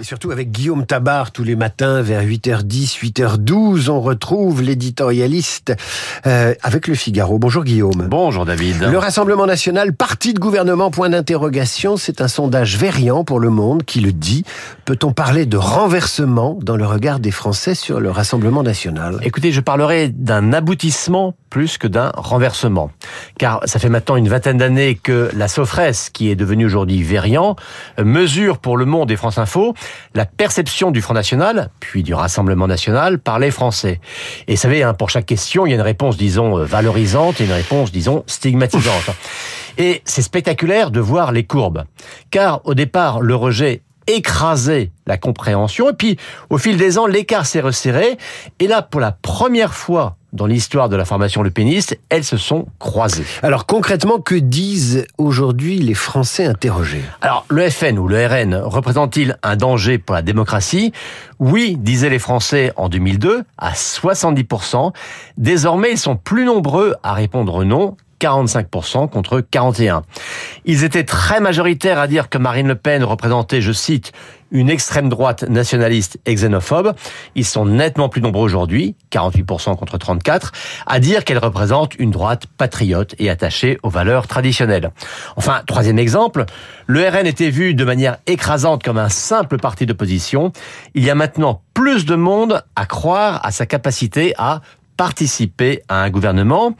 Et surtout avec Guillaume Tabar tous les matins vers 8h10, 8h12, on retrouve l'éditorialiste euh, avec le Figaro. Bonjour Guillaume. Bonjour David. Le Rassemblement national, parti de gouvernement, point d'interrogation, c'est un sondage variant pour le monde qui le dit. Peut-on parler de renversement dans le regard des Français sur le Rassemblement national? Écoutez, je parlerai d'un aboutissement plus que d'un renversement. Car ça fait maintenant une vingtaine d'années que la Sofres, qui est devenue aujourd'hui Verian, mesure pour le monde et France Info la perception du Front National, puis du Rassemblement National, par les Français. Et vous savez, hein, pour chaque question, il y a une réponse, disons, euh, valorisante et une réponse, disons, stigmatisante. Et c'est spectaculaire de voir les courbes. Car au départ, le rejet écrasait la compréhension, et puis au fil des ans, l'écart s'est resserré, et là, pour la première fois dans l'histoire de la formation le péniste, elles se sont croisées. Alors concrètement, que disent aujourd'hui les Français interrogés? Alors le FN ou le RN représente-t-il un danger pour la démocratie? Oui, disaient les Français en 2002, à 70%. Désormais, ils sont plus nombreux à répondre non, 45% contre 41. Ils étaient très majoritaires à dire que Marine Le Pen représentait, je cite, une extrême droite nationaliste et xénophobe. Ils sont nettement plus nombreux aujourd'hui, 48% contre 34, à dire qu'elle représente une droite patriote et attachée aux valeurs traditionnelles. Enfin, troisième exemple, le RN était vu de manière écrasante comme un simple parti d'opposition. Il y a maintenant plus de monde à croire à sa capacité à participer à un gouvernement.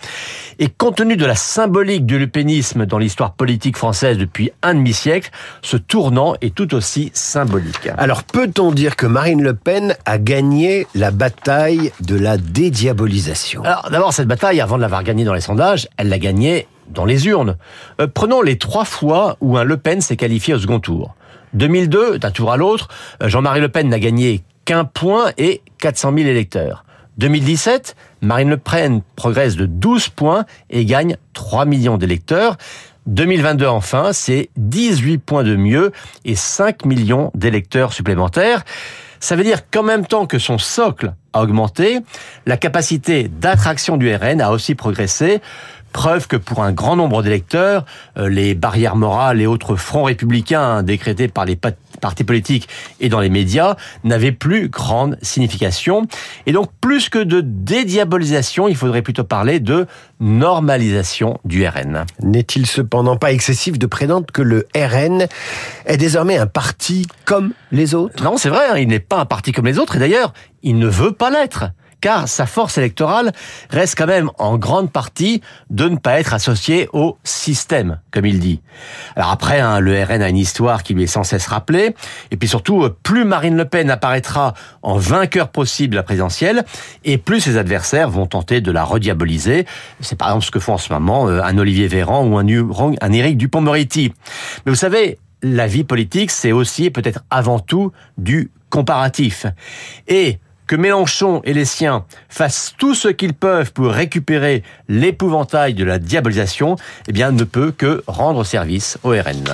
Et compte tenu de la symbolique du lupénisme dans l'histoire politique française depuis un demi-siècle, ce tournant est tout aussi symbolique. Alors peut-on dire que Marine Le Pen a gagné la bataille de la dédiabolisation? Alors d'abord, cette bataille, avant de l'avoir gagnée dans les sondages, elle l'a gagnée dans les urnes. Euh, prenons les trois fois où un Le Pen s'est qualifié au second tour. 2002, d'un tour à l'autre, euh, Jean-Marie Le Pen n'a gagné qu'un point et 400 000 électeurs. 2017, Marine Le Pen progresse de 12 points et gagne 3 millions d'électeurs. 2022 enfin, c'est 18 points de mieux et 5 millions d'électeurs supplémentaires. Ça veut dire qu'en même temps que son socle a augmenté, la capacité d'attraction du RN a aussi progressé. Preuve que pour un grand nombre d'électeurs, euh, les barrières morales et autres fronts républicains décrétés par les partis politiques et dans les médias n'avaient plus grande signification. Et donc, plus que de dédiabolisation, il faudrait plutôt parler de normalisation du RN. N'est-il cependant pas excessif de prétendre que le RN est désormais un parti comme les autres? Non, c'est vrai, hein, il n'est pas un parti comme les autres, et d'ailleurs, il ne veut pas l'être car sa force électorale reste quand même en grande partie de ne pas être associé au système, comme il dit. Alors après, hein, le RN a une histoire qui lui est sans cesse rappelée, et puis surtout, plus Marine Le Pen apparaîtra en vainqueur possible à la présidentielle, et plus ses adversaires vont tenter de la rediaboliser. C'est par exemple ce que font en ce moment euh, un Olivier Véran ou un, un Éric Dupont-Moretti. Mais vous savez, la vie politique, c'est aussi peut-être avant tout du comparatif. Et que Mélenchon et les siens fassent tout ce qu'ils peuvent pour récupérer l'épouvantail de la diabolisation, eh bien, ne peut que rendre service au RN.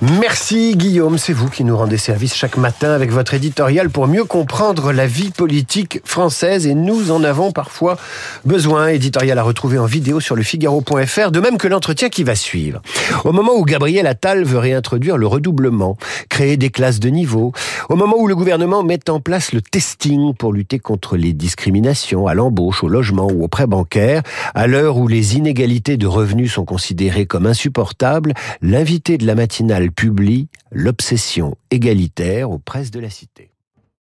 Merci Guillaume, c'est vous qui nous rendez service chaque matin avec votre éditorial pour mieux comprendre la vie politique française et nous en avons parfois besoin. Éditorial à retrouver en vidéo sur le Figaro.fr, de même que l'entretien qui va suivre. Au moment où Gabriel Attal veut réintroduire le redoublement, créer des classes de niveau, au moment où le gouvernement met en place le testing pour lutter contre les discriminations à l'embauche, au logement ou au prêt bancaire, à l'heure où les inégalités de revenus sont considérées comme insupportables, l'invité de la matinale publie L'obsession égalitaire aux presses de la cité.